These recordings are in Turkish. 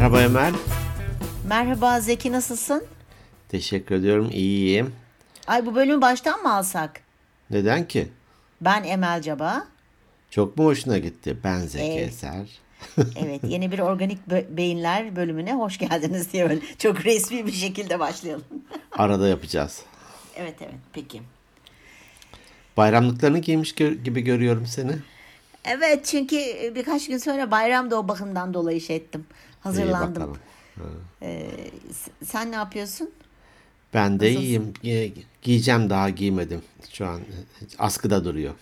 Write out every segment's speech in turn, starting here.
Merhaba Emel. Merhaba Zeki nasılsın? Teşekkür ediyorum. İyiyim. Ay bu bölümü baştan mı alsak? Neden ki? Ben Emel Caba. Çok mu hoşuna gitti? Ben Zeki Evet. Eser. Evet yeni bir organik beyinler bölümüne hoş geldiniz diye böyle çok resmi bir şekilde başlayalım. Arada yapacağız. evet evet peki. Bayramlıklarını giymiş gibi görüyorum seni. Evet çünkü birkaç gün sonra bayramda o bakımdan dolayı şey ettim. Hazırlandım. Ee, sen ne yapıyorsun? Ben de iyiyim. Gi- giyeceğim daha giymedim. Şu an askıda duruyor.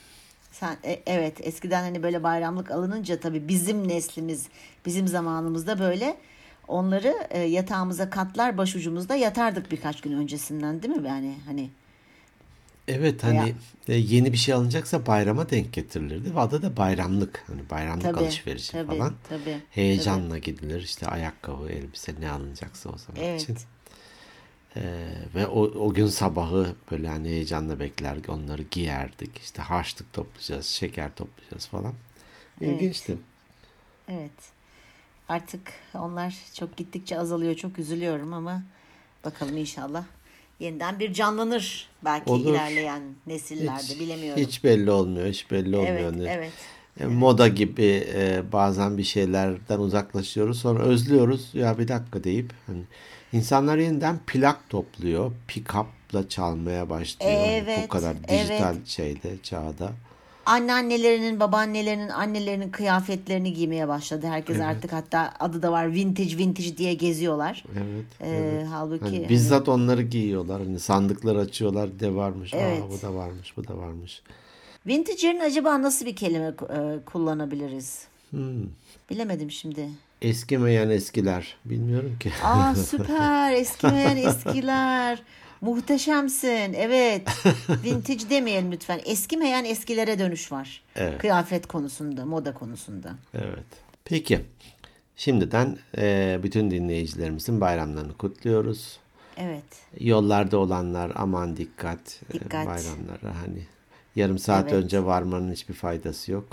Sen e, evet eskiden hani böyle bayramlık alınınca tabii bizim neslimiz bizim zamanımızda böyle onları e, yatağımıza katlar başucumuzda yatardık birkaç gün öncesinden değil mi yani hani Evet hani e, yeni bir şey alınacaksa bayrama denk getirilirdi. Ve adı da bayramlık. Hani bayramlık Tabii, alışverişi tabii, falan. tabii, Heyecanla gidilir. İşte ayakkabı, elbise ne alınacaksa o zaman evet için. Ee, ve o, o gün sabahı böyle hani heyecanla bekler onları giyerdik. İşte harçlık toplayacağız, şeker toplayacağız falan. İlginçti. evet artık onlar çok gittikçe azalıyor çok üzülüyorum ama bakalım inşallah yeniden bir canlanır belki Olur. ilerleyen nesillerde Hiç, bilemiyorum. hiç belli olmuyor, hiç belli olmuyor. evet Hani, evet e, Moda gibi e, bazen bir şeylerden uzaklaşıyoruz. Sonra özlüyoruz. Ya bir dakika deyip hani insanlar yeniden plak topluyor. Pick-up'la çalmaya başlıyor. Hani bu Evet, kadar dijital şeyde, çağda. Anneannelerinin, babaannelerinin, annelerinin kıyafetlerini giymeye başladı. Herkes artık hatta adı da var vintage vintage diye geziyorlar. Evet. Ee, halbuki Hani hani- bizzat onları giyiyorlar. Hani sandıklar açıyorlar. De varmış. Evet. Aa, bu da varmış. Bu da varmış. vintage yerine acaba nasıl bir kelime e, kullanabiliriz? Hmm. Bilemedim şimdi. Eskimeyen eskiler. Bilmiyorum ki. Aa süper eskimeyen eskiler. Muhteşemsin. Evet. Vintage demeyelim lütfen. Eskimeyen eskilere dönüş var. Evet. Kıyafet konusunda, moda konusunda. evet. Peki. Şimdiden e, bütün dinleyicilerimizin bayramlarını kutluyoruz. Evet. Yollarda olanlar aman dikkat. e, Dikkat. bayramlara hani yarım saat Evet. önce varmanın hiçbir faydası yok.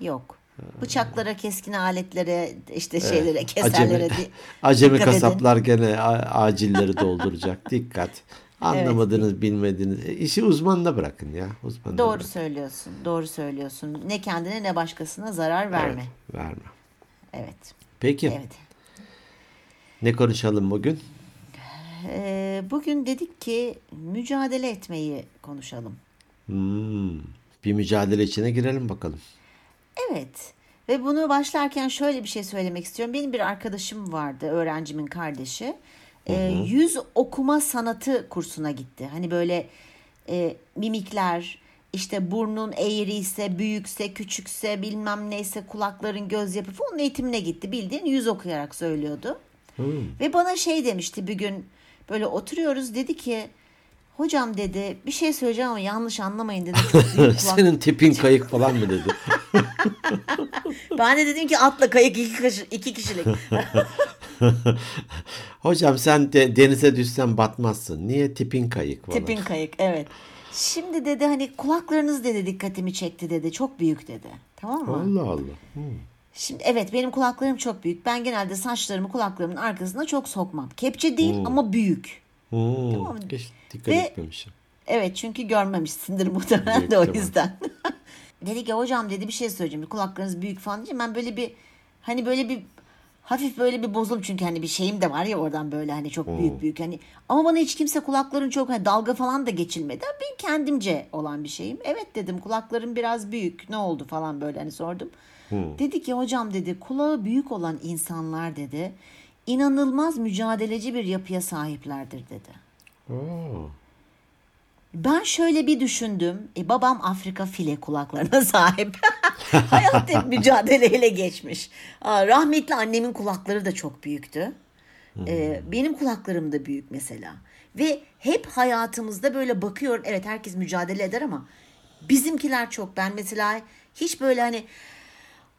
Yok. Bıçaklara, keskin aletlere, işte şeylere, keserlere Acemi, dikkat edin. kasaplar gene acilleri dolduracak. Dikkat. Anlamadınız, bilmediniz. E, işi uzmanına bırakın ya. Uzmanına Doğru bırakın. söylüyorsun. Doğru söylüyorsun. Ne kendine ne başkasına zarar verme. Evet, verme. Evet. Peki. Evet. Ne konuşalım bugün? Ee, bugün dedik ki mücadele etmeyi konuşalım. Hmm, bir mücadele içine girelim bakalım. Evet. Ve bunu başlarken şöyle bir şey söylemek istiyorum. Benim bir arkadaşım vardı, öğrencimin kardeşi. Ee, yüz okuma sanatı kursuna gitti. Hani böyle e, mimikler, işte burnun eğriyse, büyükse, küçükse, bilmem neyse, kulakların göz yapı falan onun eğitimine gitti. Bildiğin yüz okuyarak söylüyordu. Ve bana şey demişti bir gün böyle oturuyoruz dedi ki hocam dedi bir şey söyleyeceğim ama yanlış anlamayın dedi. Senin tipin kayık falan mı dedi? Ben de dedim ki atla kayık iki, kişi- iki kişilik. Hocam sen de denize düşsen batmazsın. Niye tipin kayık falan? Tipin kayık evet. Şimdi dedi hani kulaklarınız dedi dikkatimi çekti dedi. Çok büyük dedi. Tamam mı? Allah Allah. Hmm. Şimdi evet benim kulaklarım çok büyük. Ben genelde saçlarımı kulaklarımın arkasına çok sokmam. Kepçe değil ama büyük. Hmm. Tamam. Hiç dikkat Ve- etmemişim. Evet çünkü görmemişsindir muhtemelen de o yüzden. dedi ki hocam dedi bir şey söyleyeceğim. Kulaklarınız büyük falan diyeceğim. Ben böyle bir hani böyle bir hafif böyle bir bozuldum çünkü hani bir şeyim de var ya oradan böyle hani çok büyük büyük hani ama bana hiç kimse kulakların çok hani dalga falan da geçilmedi. Ben kendimce olan bir şeyim. Evet dedim kulaklarım biraz büyük. Ne oldu falan böyle hani sordum. Dedi ki hocam dedi kulağı büyük olan insanlar dedi inanılmaz mücadeleci bir yapıya sahiplerdir dedi. Oo. Ben şöyle bir düşündüm. E, babam Afrika file kulaklarına sahip. Hayat hep mücadeleyle geçmiş. Aa, rahmetli annemin kulakları da çok büyüktü. E, benim kulaklarım da büyük mesela. Ve hep hayatımızda böyle bakıyorum. Evet herkes mücadele eder ama bizimkiler çok. Ben mesela hiç böyle hani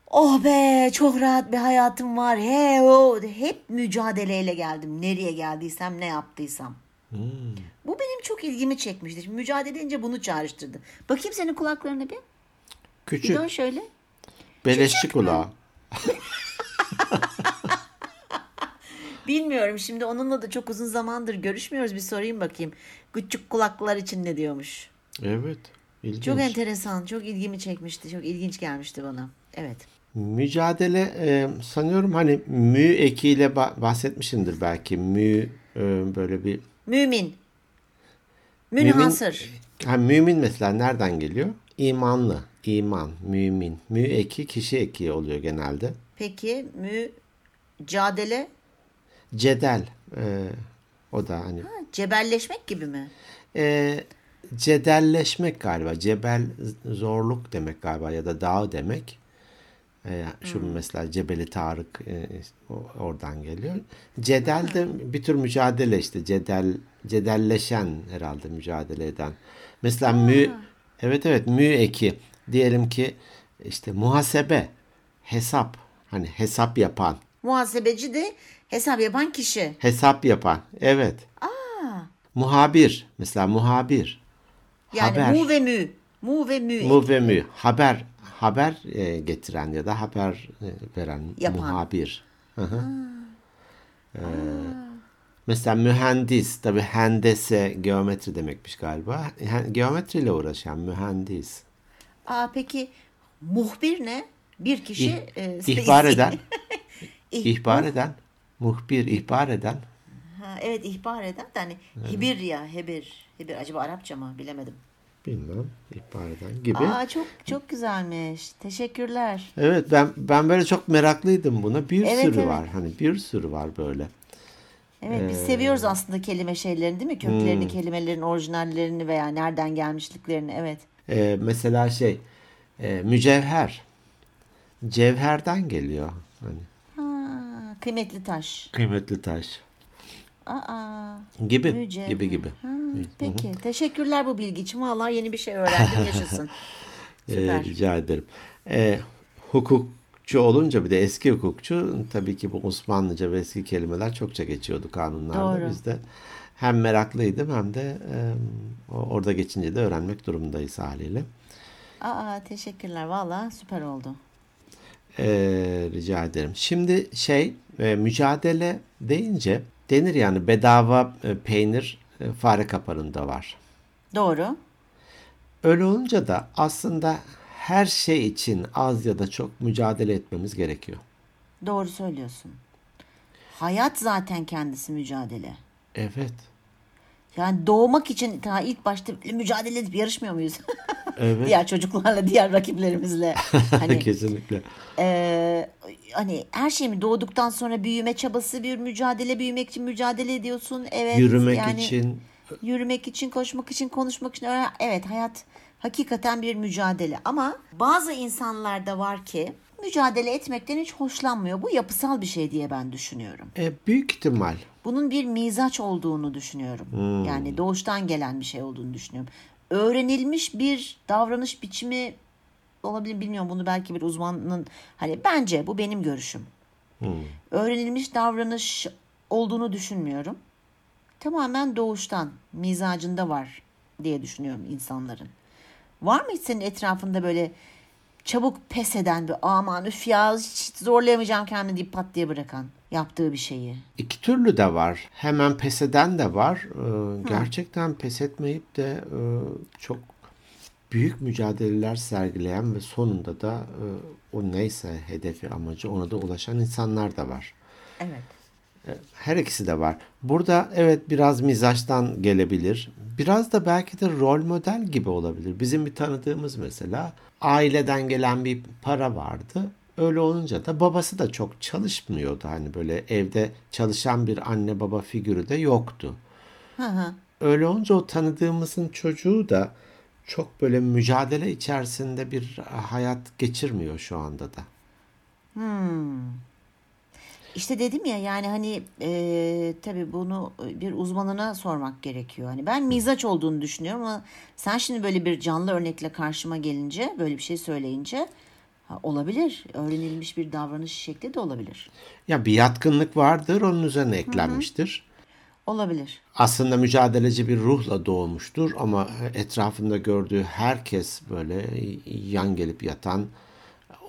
oh be çok rahat bir hayatım var. He o hep mücadeleyle geldim. Nereye geldiysem ne yaptıysam. Bu benim çok ilgimi çekmişti. Şimdi mücadele edince bunu çağrıştırdı. Bakayım senin kulaklarına bir. Bir Küçük. dön şöyle. Beleşçi kulağı. Bilmiyorum şimdi onunla da çok uzun zamandır görüşmüyoruz. Bir sorayım bakayım. Küçük kulaklar için ne diyormuş? Evet. İlginç. Çok enteresan. Çok ilgimi çekmişti. Çok ilginç gelmişti bana. Evet. Mücadele e, sanıyorum hani mü ekiyle ba- bahsetmişimdir belki. Mü e, böyle bir Mümin. Münhasır. Ha, mümin mesela nereden geliyor? İmanlı, iman, mümin. Mü eki kişi eki oluyor genelde. Peki mücadele Cedel, e, o da hani ha, cebelleşmek gibi mi? e, cedelleşmek galiba. Cebel zorluk demek galiba ya da dağ demek. E, şu mesela Cebeli Tarık e, oradan geliyor. Cedel de bir tür mücadele işte. Cedel cedelleşen herhalde mücadele eden. Mesela mü evet evet mü eki diyelim ki işte muhasebe hesap hani hesap yapan Muhasebeci de hesap yapan kişi. hesap yapan evet. Muhabir mesela muhabir Yani haber. mu ve mü. Mu ve mü. Mu ve mü. Haber haber e, getiren ya da haber e, veren Yapan. muhabir. Hı hı. Ee, mesela mühendis tabi hendese geometri demekmiş galiba. Geometriyle uğraşan mühendis. Aa peki muhbir ne? Bir kişi İh- e, ihbar eden, İh- ihbar eden, muhbir ihbar eden. Ha, evet ihbar eden de hani hibir ya hebir. Hebir acaba Arapça mı bilemedim. Bilmem ihbar eden gibi. Aa çok çok güzelmiş. Teşekkürler. Evet ben ben böyle çok meraklıydım buna. Bir Evet, sürü evet. var. Hani bir sürü var böyle. Evet Ee, biz seviyoruz aslında kelime şeylerini değil mi? Köklerini, Hmm. kelimelerin orijinallerini veya nereden gelmişliklerini. Evet. Ee, mesela şey e, mücevher cevherden geliyor. Hani Ha, kıymetli taş. kıymetli taş Aa, gibi mücevher. gibi gibi. Ha, peki. Teşekkürler bu bilgi için. Vallahi yeni bir şey öğrendim. Yaşasın. Ee, Süper. rica ederim. Ee, hukukçu olunca bir de eski hukukçu tabii ki bu Osmanlıca ve eski kelimeler çokça geçiyordu kanunlarda. Doğru. Biz de hem meraklıydım hem de e, orada geçince de öğrenmek durumundayız haliyle. Aa, teşekkürler. Vallahi süper oldu. Ee, rica ederim. Şimdi şey e, mücadele deyince denir yani bedava e, peynir e, fare kapanında var. Doğru. Öyle olunca da aslında her şey için az ya da çok mücadele etmemiz gerekiyor. Doğru söylüyorsun. Hayat zaten kendisi mücadele. Evet. Yani doğmak için ta ilk başta mücadele edip yarışmıyor muyuz? Evet. diğer çocuklarla, diğer rakiplerimizle. Hani Kesinlikle. Ee, hani her şey mi doğduktan sonra büyüme çabası bir mücadele büyümek için mücadele ediyorsun. Evet. Yürümek yani için yürümek için, koşmak için, konuşmak için. Evet hayat hakikaten bir mücadele ama bazı insanlarda var ki mücadele etmekten hiç hoşlanmıyor. Bu yapısal bir şey diye ben düşünüyorum. e, büyük ihtimal Bunun bir mizaç olduğunu düşünüyorum. Yani doğuştan gelen bir şey olduğunu düşünüyorum. Öğrenilmiş bir davranış biçimi olabilir bilmiyorum bunu belki bir uzmanın hani bence bu benim görüşüm. Öğrenilmiş davranış olduğunu düşünmüyorum. Tamamen doğuştan mizacında var diye düşünüyorum insanların. Var mı hiç senin etrafında böyle çabuk pes eden bir aman üf ya hiç zorlayamayacağım kendimi deyip pat diye bırakan yaptığı bir şeyi? iki türlü de var. Hemen pes eden de var. Ee, gerçekten pes etmeyip de e, çok büyük mücadeleler sergileyen ve sonunda da e, o neyse hedefi amacı ona da ulaşan insanlar da var. Evet. Her ikisi de var. Burada evet biraz mizaçtan gelebilir. Biraz da belki de rol model gibi olabilir. Bizim bir tanıdığımız mesela aileden gelen bir para vardı. Öyle olunca da babası da çok çalışmıyordu. Hani böyle evde çalışan bir anne baba figürü de yoktu. Hı hı. Öyle olunca o tanıdığımızın çocuğu da çok böyle mücadele içerisinde bir hayat geçirmiyor şu anda da. İşte dedim ya yani hani e, tabii bunu bir uzmanına sormak gerekiyor. Hani ben mizaç olduğunu düşünüyorum ama sen şimdi böyle bir canlı örnekle karşıma gelince böyle bir şey söyleyince ha, olabilir. Öğrenilmiş bir davranış şekli de olabilir. Ya bir yatkınlık vardır onun üzerine eklenmiştir. Olabilir. aslında mücadeleci bir ruhla doğmuştur ama etrafında gördüğü herkes böyle yan gelip yatan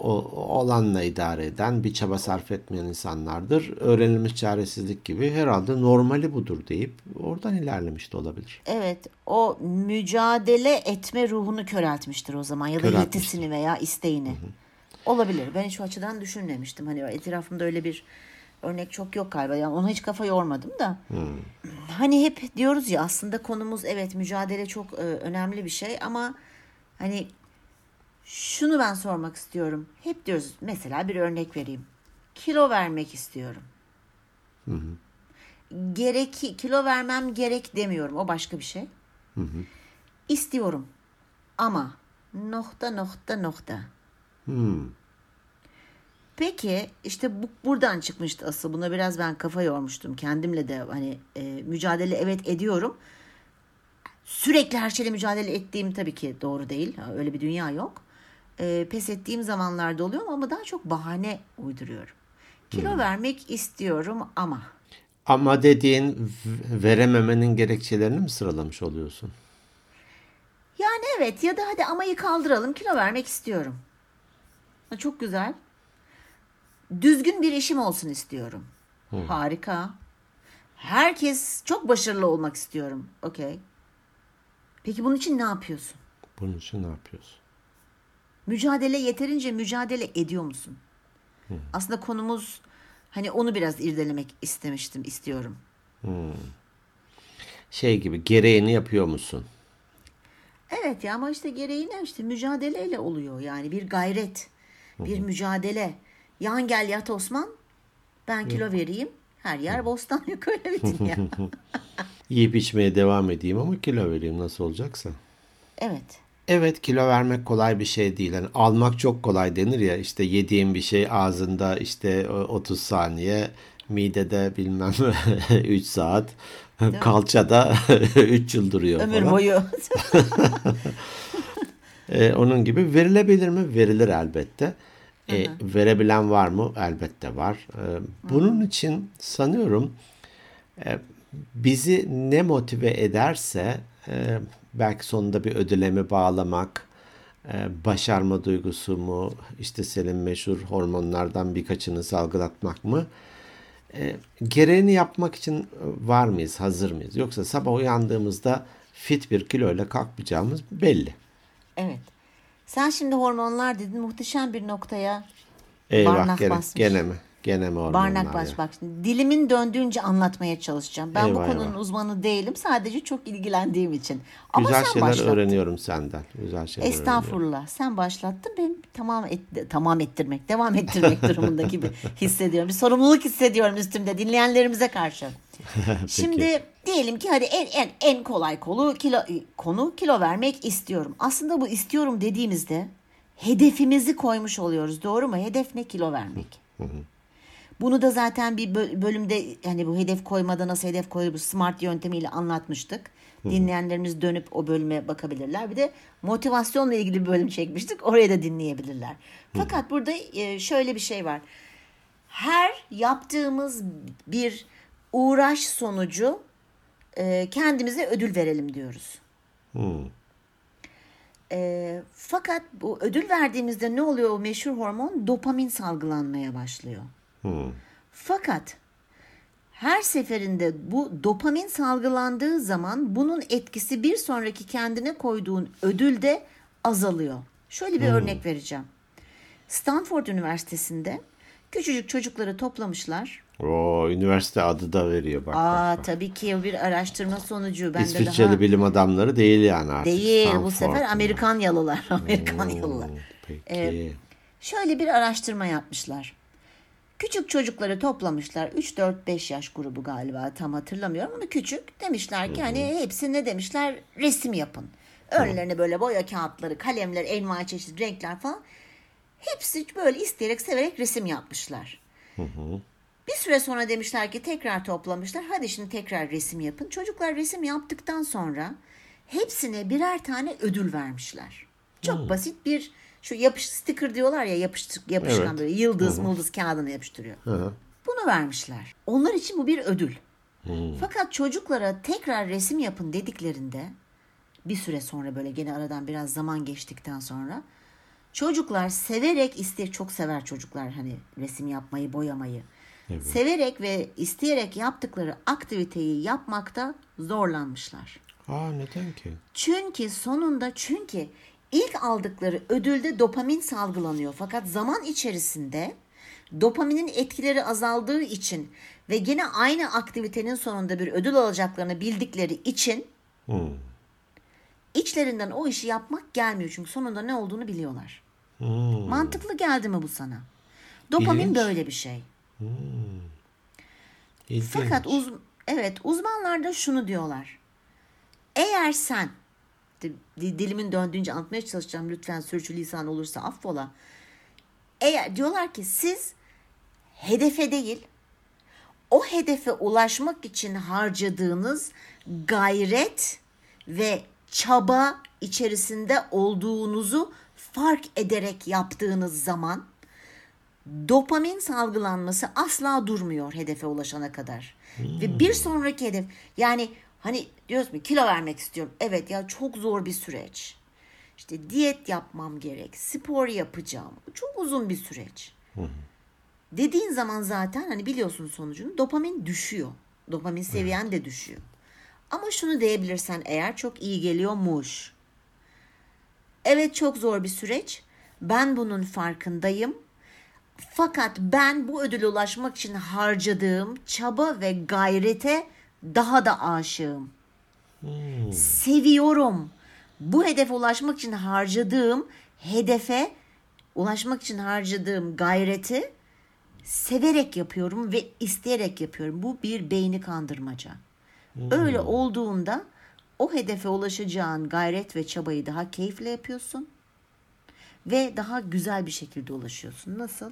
olanla idare eden, bir çaba sarf etmeyen insanlardır. Öğrenilmiş çaresizlik gibi herhalde normali budur deyip oradan ilerlemiş de olabilir. Evet, o mücadele etme ruhunu köreltmiştir o zaman ya da yetisini veya isteğini. Olabilir. Ben hiç o açıdan düşünmemiştim. Hani etrafımda öyle bir örnek çok yok galiba. Yani ona hiç kafa yormadım da. Hani hep diyoruz ya aslında konumuz evet mücadele çok e, önemli bir şey ama hani şunu ben sormak istiyorum. Hep diyoruz mesela bir örnek vereyim. Kilo vermek istiyorum. Gerek kilo vermem gerek demiyorum. O başka bir şey. İstiyorum. Ama nokta nokta nokta. Hmm. Peki işte bu buradan çıkmıştı asıl. Buna biraz ben kafa yormuştum. Kendimle de hani e, mücadele evet ediyorum. Sürekli her şeyle mücadele ettiğim tabii ki doğru değil. Öyle bir dünya yok. E, pes ettiğim zamanlarda oluyor ama daha çok bahane uyduruyorum. Kilo vermek istiyorum ama. Ama dediğin verememenin gerekçelerini mi sıralamış oluyorsun? Yani evet ya da hadi amayı kaldıralım kilo vermek istiyorum. Çok güzel. Düzgün bir işim olsun istiyorum. Harika. Herkes çok başarılı olmak istiyorum. Okey. Peki bunun için ne yapıyorsun? Bunun için ne yapıyorsun? Mücadele yeterince mücadele ediyor musun? Aslında konumuz hani onu biraz irdelemek istemiştim, istiyorum. Şey gibi gereğini yapıyor musun? Evet ya ama işte gereği ne işte mücadeleyle oluyor yani bir gayret, bir mücadele. Yan gel yat Osman, ben kilo vereyim, her yer bostan yok öyle bir dünya. Yiyip içmeye devam edeyim ama kilo vereyim nasıl olacaksa. evet, Evet kilo vermek kolay bir şey değil. Yani almak çok kolay denir ya işte yediğin bir şey ağzında işte o- 30 saniye midede bilmem 3 saat kalçada 3 yıl duruyor ömür falan. boyu. Ee, onun gibi verilebilir mi? Verilir elbette. Ee, verebilen var mı? Elbette var. Ee, bunun için sanıyorum e, bizi ne motive ederse e, belki sonunda bir ödüleme bağlamak, e, başarma duygusu mu, işte senin meşhur hormonlardan birkaçını salgılatmak mı? E, gereğini yapmak için var mıyız, hazır mıyız? Yoksa sabah uyandığımızda fit bir kiloyla kalkmayacağımız belli. evet. Sen şimdi hormonlar dedin muhteşem bir noktaya Eyvah Barnak gene, basmış. gene mi? Gene mi Barnak ya? baş bak şimdi dilimin döndüğünce anlatmaya çalışacağım. Ben bu Eyvah, konunun eyvah. uzmanı değilim. Sadece çok ilgilendiğim için. Ama Güzel sen şeyler başlattın. öğreniyorum senden. Güzel şeyler öğreniyorum. Estağfurullah. Sen başlattın. Ben tamam et, tamam ettirmek, devam ettirmek durumunda gibi hissediyorum. Bir sorumluluk hissediyorum üstümde dinleyenlerimize karşı. Şimdi diyelim ki hadi en en en kolay konu kilo konu kilo vermek istiyorum. Aslında bu istiyorum dediğimizde hedefimizi koymuş oluyoruz. Doğru mu? Hedef ne? Kilo vermek. Bunu da zaten bir bö- bölümde hani bu hedef koymada nasıl hedef koyuyoruz smart yöntemiyle anlatmıştık. Dinleyenlerimiz dönüp o bölüme bakabilirler. Bir de motivasyonla ilgili bir bölüm çekmiştik. Oraya da dinleyebilirler. Fakat burada e, şöyle bir şey var. Her yaptığımız bir uğraş sonucu e, kendimize ödül verelim diyoruz. E, fakat bu ödül verdiğimizde ne oluyor o meşhur hormon? Dopamin salgılanmaya başlıyor. Fakat her seferinde bu dopamin salgılandığı zaman bunun etkisi bir sonraki kendine koyduğun ödülde azalıyor. Şöyle bir örnek vereceğim. Stanford Üniversitesi'nde küçücük çocukları toplamışlar. Oo, üniversite adı da veriyor bak. Aa bak, bak. tabii ki bir araştırma sonucu. Ben de İsviçreli daha bilim adamları değil yani artık. değil bu Stanford. sefer Amerikan yalılar. Amerikan yalılar. Peki. Şöyle bir araştırma yapmışlar. Küçük çocukları toplamışlar. 3-4-5 yaş grubu galiba tam hatırlamıyorum ama küçük. Demişler ki hani hepsi ne demişler? Resim yapın. Önlerine böyle boya kağıtları, kalemler, envai çeşit renkler falan. Hepsi böyle isteyerek severek resim yapmışlar. Bir süre sonra demişler ki tekrar toplamışlar. Hadi şimdi tekrar resim yapın. Çocuklar resim yaptıktan sonra hepsine birer tane ödül vermişler. Çok basit bir şu yapış sticker diyorlar ya yapıştır, yapışkan Evet. böyle yıldız mıldız kağıdına yapıştırıyor. Bunu vermişler. Onlar için bu bir ödül. Fakat çocuklara tekrar resim yapın dediklerinde bir süre sonra böyle gene aradan biraz zaman geçtikten sonra Çocuklar severek iste çok sever çocuklar hani resim yapmayı, boyamayı. Severek ve isteyerek yaptıkları aktiviteyi yapmakta zorlanmışlar. Aa neden ki? Çünkü sonunda çünkü ilk aldıkları ödülde dopamin salgılanıyor. Fakat zaman içerisinde dopaminin etkileri azaldığı için ve gene aynı aktivitenin sonunda bir ödül alacaklarını bildikleri için Hmm. içlerinden o işi yapmak gelmiyor. Çünkü sonunda ne olduğunu biliyorlar. Hmm. Mantıklı geldi mi bu sana? Dopamin İlginç. böyle bir şey. İlginç. Fakat uz evet uzmanlar da şunu diyorlar. Eğer sen dilimin döndüğünce anlatmaya çalışacağım lütfen sürçülisan olursa affola. Eğer diyorlar ki siz hedefe değil o hedefe ulaşmak için harcadığınız gayret ve çaba içerisinde olduğunuzu fark ederek yaptığınız zaman dopamin salgılanması asla durmuyor hedefe ulaşana kadar. Ve bir sonraki hedef yani hani diyoruz mu kilo vermek istiyorum. Evet ya çok zor bir süreç. İşte diyet yapmam gerek, spor yapacağım. Çok uzun bir süreç. Dediğin zaman zaten hani biliyorsun sonucunu dopamin düşüyor. Dopamin seviyen de düşüyor. Ama şunu diyebilirsen eğer çok iyi geliyormuş. Evet çok zor bir süreç. Ben bunun farkındayım. Fakat ben bu ödüle ulaşmak için harcadığım çaba ve gayrete daha da aşığım. Seviyorum. Bu hedefe ulaşmak için harcadığım hedefe ulaşmak için harcadığım gayreti severek yapıyorum ve isteyerek yapıyorum. Bu bir beyni kandırmaca. Öyle olduğunda o hedefe ulaşacağın gayret ve çabayı daha keyifle yapıyorsun ve daha güzel bir şekilde ulaşıyorsun. Nasıl?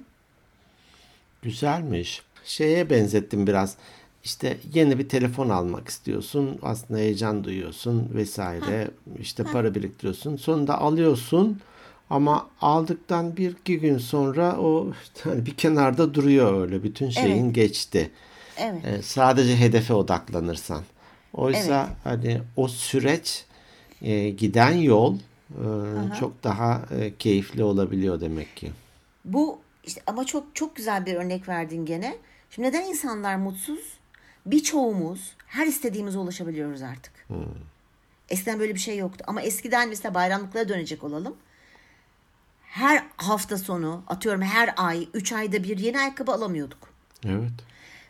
Güzelmiş. Şeye benzettim biraz. İşte yeni bir telefon almak istiyorsun. Aslında heyecan duyuyorsun vesaire. İşte para biriktiriyorsun. Sonunda alıyorsun. Ama aldıktan bir iki gün sonra o hani bir kenarda duruyor öyle. Bütün şeyin geçti. Evet. Ee, sadece hedefe odaklanırsan. Oysa hani o süreç e, giden yol e, çok daha e, keyifli olabiliyor demek ki. Bu işte ama çok çok güzel bir örnek verdin gene. Şimdi neden insanlar mutsuz? Birçoğumuz her istediğimize ulaşabiliyoruz artık. Eskiden böyle bir şey yoktu. Ama eskiden mesela bayramlıklara dönecek olalım. Her hafta sonu atıyorum her ay, üç ayda bir yeni ayakkabı alamıyorduk. Evet.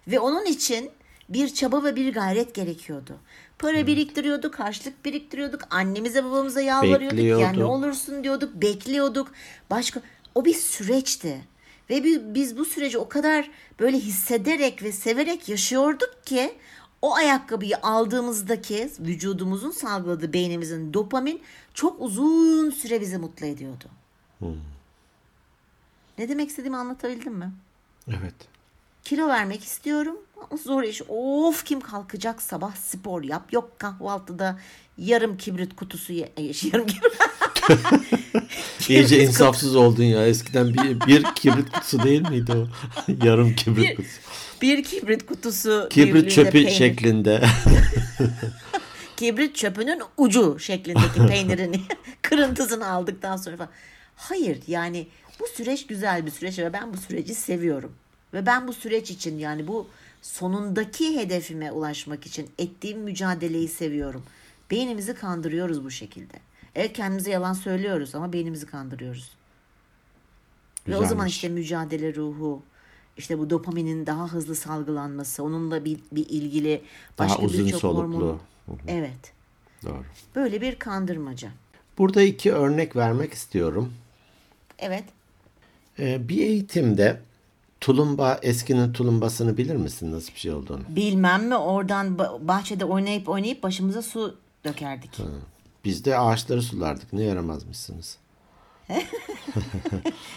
Ve onun için bir çaba ve bir gayret gerekiyordu. Para biriktiriyorduk, harçlık biriktiriyorduk. Annemize babamıza yalvarıyorduk. Ya ne olursun diyorduk, bekliyorduk. Başka o bir süreçti. Ve bi- biz bu süreci o kadar böyle hissederek ve severek yaşıyorduk ki o ayakkabıyı aldığımızdaki vücudumuzun salgıladığı beynimizin dopamin çok uzun süre bizi mutlu ediyordu. Ne demek istediğimi anlatabildim mi? Evet. Kilo vermek istiyorum. Ama Zor iş. Of kim kalkacak sabah spor yap. Yok kahvaltıda yarım kibrit kutusu ye. Ay, Yarım kibrit. İyice insafsız oldun ya. Eskiden bir, bir kibrit kutusu değil miydi o? Yarım kibrit Bir- kutusu. bir kibrit kutusu. Kibrit çöpü peynir. şeklinde. Kibrit çöpünün ucu şeklindeki peynirini kırıntısını aldıktan sonra falan. Hayır yani bu süreç güzel bir süreç ve ben bu süreci seviyorum. Ve ben bu süreç için yani bu sonundaki hedefime ulaşmak için ettiğim mücadeleyi seviyorum. Beynimizi kandırıyoruz bu şekilde. Evet kendimize yalan söylüyoruz ama beynimizi kandırıyoruz. Ve o zaman Güzelmiş. işte mücadele ruhu, işte bu dopaminin daha hızlı salgılanması, onunla bir, bir ilgili başka birçok hormon. Evet. Doğru. Böyle bir kandırmaca. Burada iki örnek vermek istiyorum. Evet. Ee, bir eğitimde tulumba, eskinin tulumbasını bilir misin nasıl bir şey olduğunu? Bilmem mi oradan ba- bahçede oynayıp oynayıp başımıza su dökerdik. Biz de ağaçları sulardık. Ne yaramazmışsınız?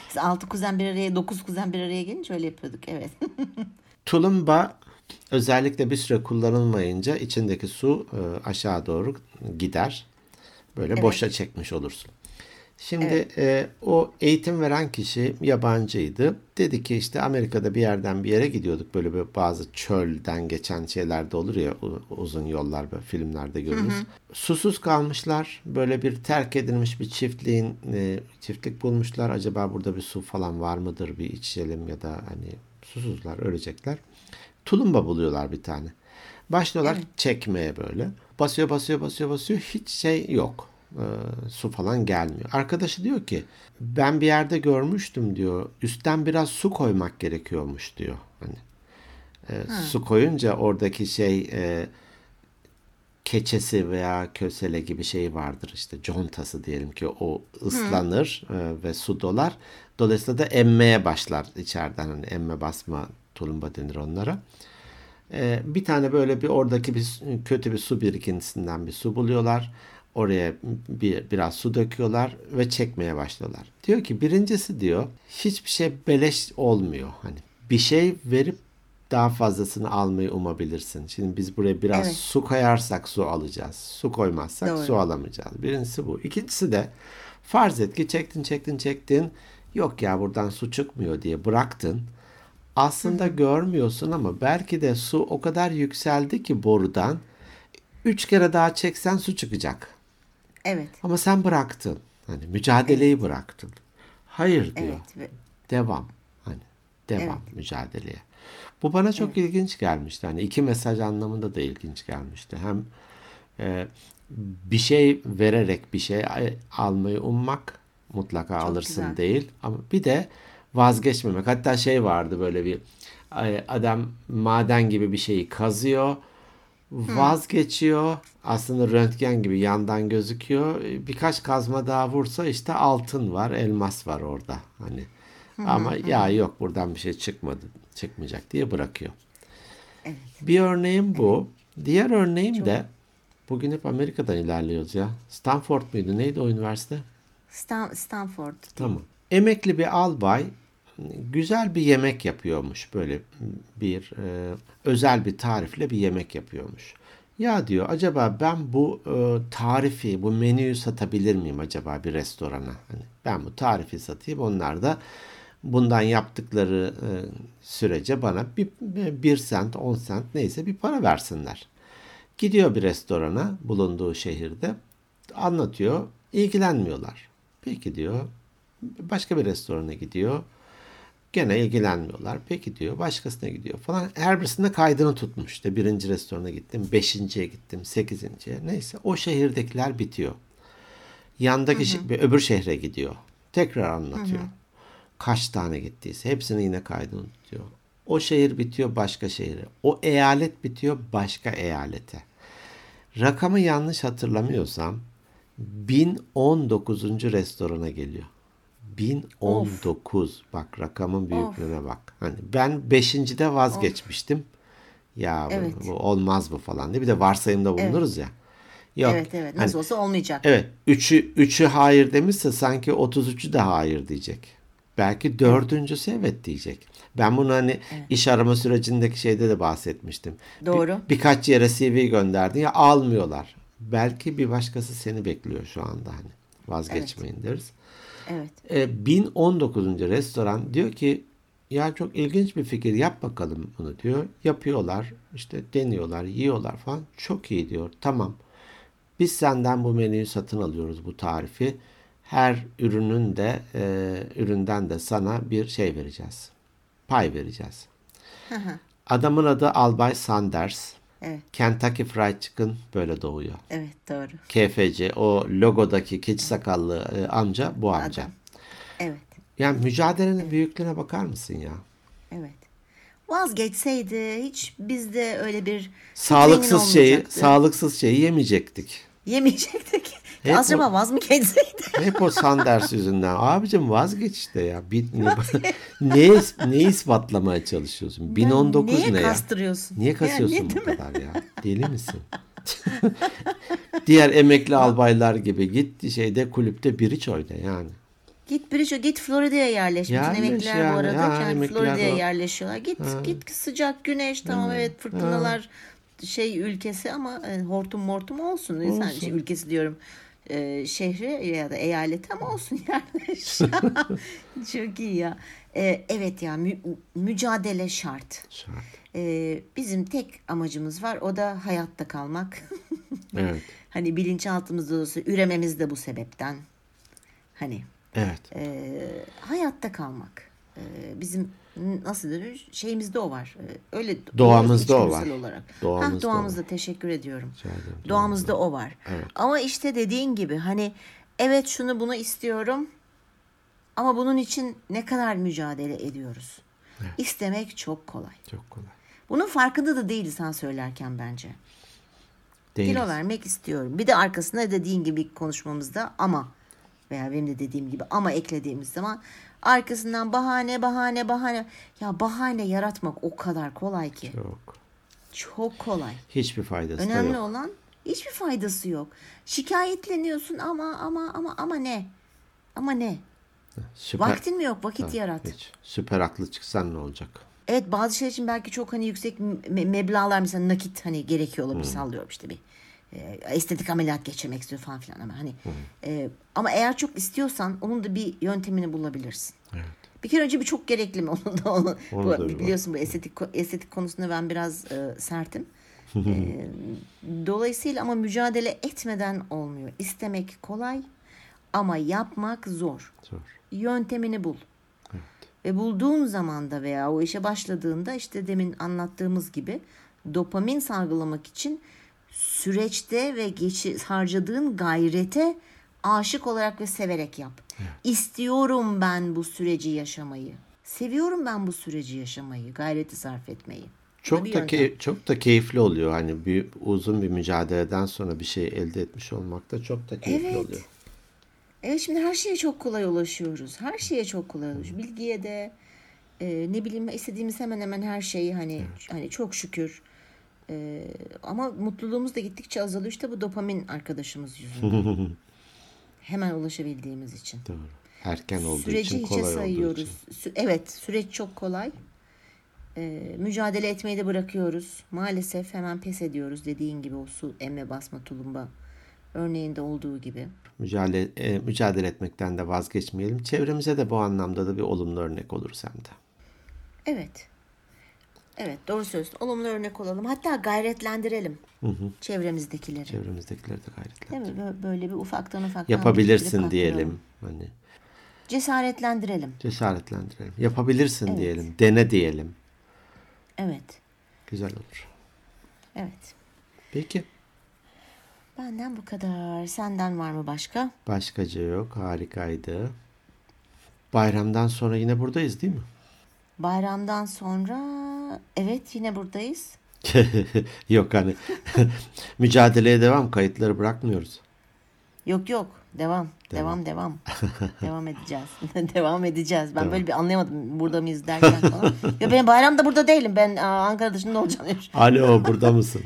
Biz altı kuzen bir araya, dokuz kuzen bir araya gelince öyle yapıyorduk. Evet. Tulumba özellikle bir süre kullanılmayınca içindeki su e, aşağı doğru gider. Böyle boşa çekmiş olursun. Şimdi Evet. e, o eğitim veren kişi yabancıydı. Dedi ki işte Amerika'da bir yerden bir yere gidiyorduk. Böyle bir bazı çölden geçen şeyler de olur ya uzun yollar böyle filmlerde görürüz. Susuz kalmışlar. Böyle bir terk edilmiş bir çiftliğin e, çiftlik bulmuşlar. Acaba burada bir su falan var mıdır? Bir içelim ya da hani susuzlar ölecekler. Tulumba buluyorlar bir tane. Başlıyorlar çekmeye böyle. Basıyor basıyor basıyor basıyor. Hiç şey yok. Ee, su falan gelmiyor. Arkadaşı diyor ki ben bir yerde görmüştüm diyor. Üstten biraz su koymak gerekiyormuş diyor. Hani e, su koyunca oradaki şey e, keçesi veya kösele gibi şey vardır işte contası diyelim ki o ıslanır e, ve su dolar. Dolayısıyla da emmeye başlar içeriden hani emme basma tulumba denir onlara. E, bir tane böyle bir oradaki bir kötü bir su birikintisinden bir su buluyorlar. Oraya bir biraz su döküyorlar ve çekmeye başlıyorlar. Diyor ki birincisi diyor hiçbir şey beleş olmuyor. Hani bir şey verip daha fazlasını almayı umabilirsin. Şimdi biz buraya biraz Evet. su koyarsak su alacağız. Su koymazsak Doğru. su alamayacağız. Birincisi bu. İkincisi de farz et ki çektin çektin çektin. Yok ya buradan su çıkmıyor diye bıraktın. Aslında görmüyorsun ama belki de su o kadar yükseldi ki borudan üç kere daha çeksen su çıkacak. Evet. Ama sen bıraktın. Hani mücadeleyi bıraktın. Hayır diyor. Evet. ve- Devam. Hani devam mücadeleye. Bu bana çok ilginç gelmişti. Hani iki mesaj anlamında da ilginç gelmişti. Hem e, bir şey vererek bir şey a- almayı ummak mutlaka alırsın güzel. değil ama bir de vazgeçmemek. Hatta şey vardı böyle bir e, adam maden gibi bir şeyi kazıyor vazgeçiyor. Aslında röntgen gibi yandan gözüküyor. Birkaç kazma daha vursa işte altın var, elmas var orada. Hani ama ya yok buradan bir şey çıkmadı, çıkmayacak diye bırakıyor. Bir örneğim bu. Diğer örneğim de bugün hep Amerika'dan ilerliyoruz ya. Stanford muydu? Neydi o üniversite? Stan- Stanford. Tamam. Emekli bir albay güzel bir yemek yapıyormuş. Böyle bir e, özel bir tarifle bir yemek yapıyormuş. Ya diyor acaba ben bu e, tarifi, bu menüyü satabilir miyim acaba bir restorana? Hani ben bu tarifi satayım onlar da bundan yaptıkları e, sürece bana bir, bir sent, on sent neyse bir para versinler. Gidiyor bir restorana bulunduğu şehirde anlatıyor. ilgilenmiyorlar. Peki diyor. Başka bir restorana gidiyor. Gene ilgilenmiyorlar. Peki diyor. Başkasına gidiyor falan. Her birisinde kaydını tutmuş. İşte birinci restorana gittim. Beşinciye gittim. Sekizinciye. Neyse. O şehirdekiler bitiyor. Yandaki şe- öbür şehre gidiyor. Tekrar anlatıyor. Kaç tane gittiyse. Hepsini yine kaydını tutuyor. O şehir bitiyor başka şehre. O eyalet bitiyor başka eyalete. Rakamı yanlış hatırlamıyorsam 1019. restorana geliyor. 1019. Bak rakamın büyüklüğüne bak. Hani ben 5.de vazgeçmiştim. Ya bu, Evet. bu olmaz bu falan diye. Bir de varsayımda bulunuruz ya. Yok. Evet evet. hani- Nasıl olsa olmayacak. Evet. Üçü, üçü hayır demişse sanki 33'ü de hayır diyecek. Belki dördüncüsü evet diyecek. Ben bunu hani iş arama sürecindeki şeyde de bahsetmiştim. Bir- Doğru. birkaç yere CV gönderdin ya almıyorlar. Belki bir başkası seni bekliyor şu anda hani. Vazgeçmeyin deriz. Evet. E, 1019. restoran diyor ki ya çok ilginç bir fikir yap bakalım bunu diyor. Yapıyorlar işte deniyorlar yiyorlar falan çok iyi diyor tamam. Biz senden bu menüyü satın alıyoruz bu tarifi. Her ürünün de e, üründen de sana bir şey vereceğiz. Pay vereceğiz. Adamın adı Albay Sanders. Evet. Kentucky Fried Chicken böyle doğuyor. Evet doğru. KFC o logodaki keçi sakallı e, amca bu amca. Adam. Evet. Yani mücadelenin büyüklüğüne bakar mısın ya? Evet. Vazgeçseydi hiç bizde öyle bir Sağlıksız şeyi, sağlıksız şeyi yemeyecektik. Yemeyecektik. Hep Acaba o- vaz mı geçseydi? Hep o Sanders yüzünden. Abicim vazgeç işte ya. Bir, ne, neyi ispatlamaya çalışıyorsun? 1019 Niye ne ya? kastırıyorsun? Niye kasıyorsun Yani, bu kadar ya? Deli misin? Diğer emekli albaylar gibi git şeyde kulüpte biriç oyna yani. Git Bridge, git Florida'ya yerleş. Yerleş Bütün emekliler yani. bu arada Ha, kendi Florida'ya o- yerleşiyorlar. Git git sıcak güneş tamam evet fırtınalar şey ülkesi ama e, hortum mortum olsun. Sen şey, ülkesi diyorum. E, şehri ya da eyaleti ama olsun yerleş. Çok iyi ya. E, evet ya mü- mücadele şart. Şart. E, bizim tek amacımız var o da hayatta kalmak. Evet. hani bilinçaltımızda olsa ürememiz de bu sebepten. Hani Evet. e, hayatta kalmak. E, bizim nasıl denir şeyimizde o var. E, öyle Doğamızda o var. Olarak. Doğamızda Hah, o doğamızda teşekkür ediyorum. Ederim. Doğamızda o var. Evet. Ama işte dediğin gibi hani evet şunu bunu istiyorum ama bunun için ne kadar mücadele ediyoruz. İstemek çok kolay. Çok kolay. Bunun farkında da değiliz sen söylerken bence. Değiliz. Kilo vermek istiyorum. Bir de arkasına dediğin gibi konuşmamızda ama veya benim de dediğim gibi ama eklediğimiz zaman arkasından bahane bahane bahane. Ya bahane yaratmak o kadar kolay ki. Çok. Çok kolay. Hiçbir faydası da Önemli yok. olan hiçbir faydası yok. Şikayetleniyorsun ama ama ama ama ne? Ama ne? Süper, Vaktin mi yok? Vakit Ha, yarat. Hiç. Süper haklı çıksan ne olacak? Evet bazı şeyler için belki çok hani yüksek me- meblağlar mesela nakit hani gerekiyor olabilir sallıyorum işte bir estetik ameliyat geçirmek istiyor falan filan ama hani e, ama eğer çok istiyorsan onun da bir yöntemini bulabilirsin. Evet. Bir kere önce bir çok gerekli mi onun da onu, Onu bu, da biliyorsun bu estetik estetik konusunda ben biraz e, sertim. E, dolayısıyla ama mücadele etmeden olmuyor. İstemek kolay ama yapmak zor. Zor. Yöntemini bul. Ve bulduğun zaman da veya o işe başladığında işte demin anlattığımız gibi dopamin salgılamak için süreçte ve geçi, harcadığın gayrete aşık olarak ve severek yap. İstiyorum ben bu süreci yaşamayı. Seviyorum ben bu süreci yaşamayı, gayreti sarf etmeyi. Çok da key- çok da keyifli oluyor. Hani bir uzun bir mücadeleden sonra bir şey elde etmiş olmak da çok da keyifli Evet. oluyor. Evet şimdi her şeye çok kolay ulaşıyoruz. Her şeye çok kolay ulaşıyoruz. Bilgiye de e, ne bileyim istediğimiz hemen hemen her şeyi hani hani çok şükür. E, ama mutluluğumuz da gittikçe azalıyor işte bu dopamin arkadaşımız yüzünden. hemen ulaşabildiğimiz için. Doğru. Erken olduğu Süreci için hiçe kolay olduğu sayıyoruz. için. Sü- evet süreç çok kolay. E, mücadele etmeyi de bırakıyoruz. Maalesef hemen pes ediyoruz dediğin gibi o su emme basma tulumba örneğinde olduğu gibi. Mücadele, e, mücadele etmekten de vazgeçmeyelim. Çevremize de bu anlamda da bir olumlu örnek oluruz hem de. Evet. Evet doğru söylüyorsun. Olumlu örnek olalım. Hatta gayretlendirelim çevremizdekileri. Çevremizdekileri de gayretle. Değil mi? Bö- Böyle bir ufaktan ufaktan. Yapabilirsin diyelim. Hani Cesaretlendirelim. cesaretlendirelim. Yapabilirsin diyelim. Dene diyelim. Evet. Güzel olur. Evet. Peki. Benden bu kadar. Senden var mı başka? Başkaca yok. Harikaydı. Bayramdan sonra yine buradayız değil mi? Bayramdan sonra evet yine buradayız. yok hani mücadeleye devam. Kayıtları bırakmıyoruz. Yok yok. Devam. Devam devam. devam edeceğiz. devam edeceğiz. Ben böyle bir anlayamadım burada mıyız derken falan. ya ben bayramda burada değilim. Ben Ankara dışında olacağım. Alo burada mısın?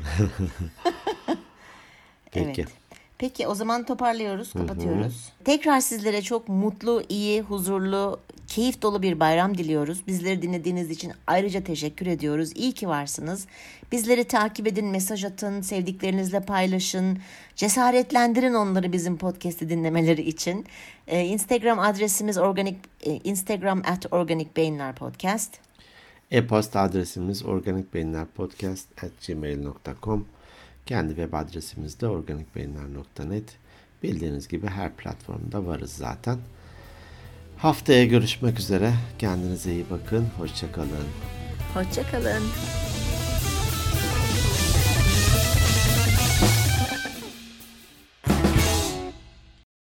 Peki. Evet. Peki o zaman toparlıyoruz, kapatıyoruz. Tekrar sizlere çok mutlu, iyi, huzurlu, keyif dolu bir bayram diliyoruz. Bizleri dinlediğiniz için ayrıca teşekkür ediyoruz. İyi ki varsınız. Bizleri takip edin, mesaj atın, sevdiklerinizle paylaşın. Cesaretlendirin onları bizim podcast'i dinlemeleri için. Ee, Instagram adresimiz organik e, Instagram at organik beyinler podcast. E-posta adresimiz organikbeyinlerpodcast.gmail.com Kendi web adresimiz de organikbeyinler.net Bildiğiniz gibi her platformda varız zaten. Haftaya görüşmek üzere. Kendinize iyi bakın. Hoşçakalın. Hoşçakalın.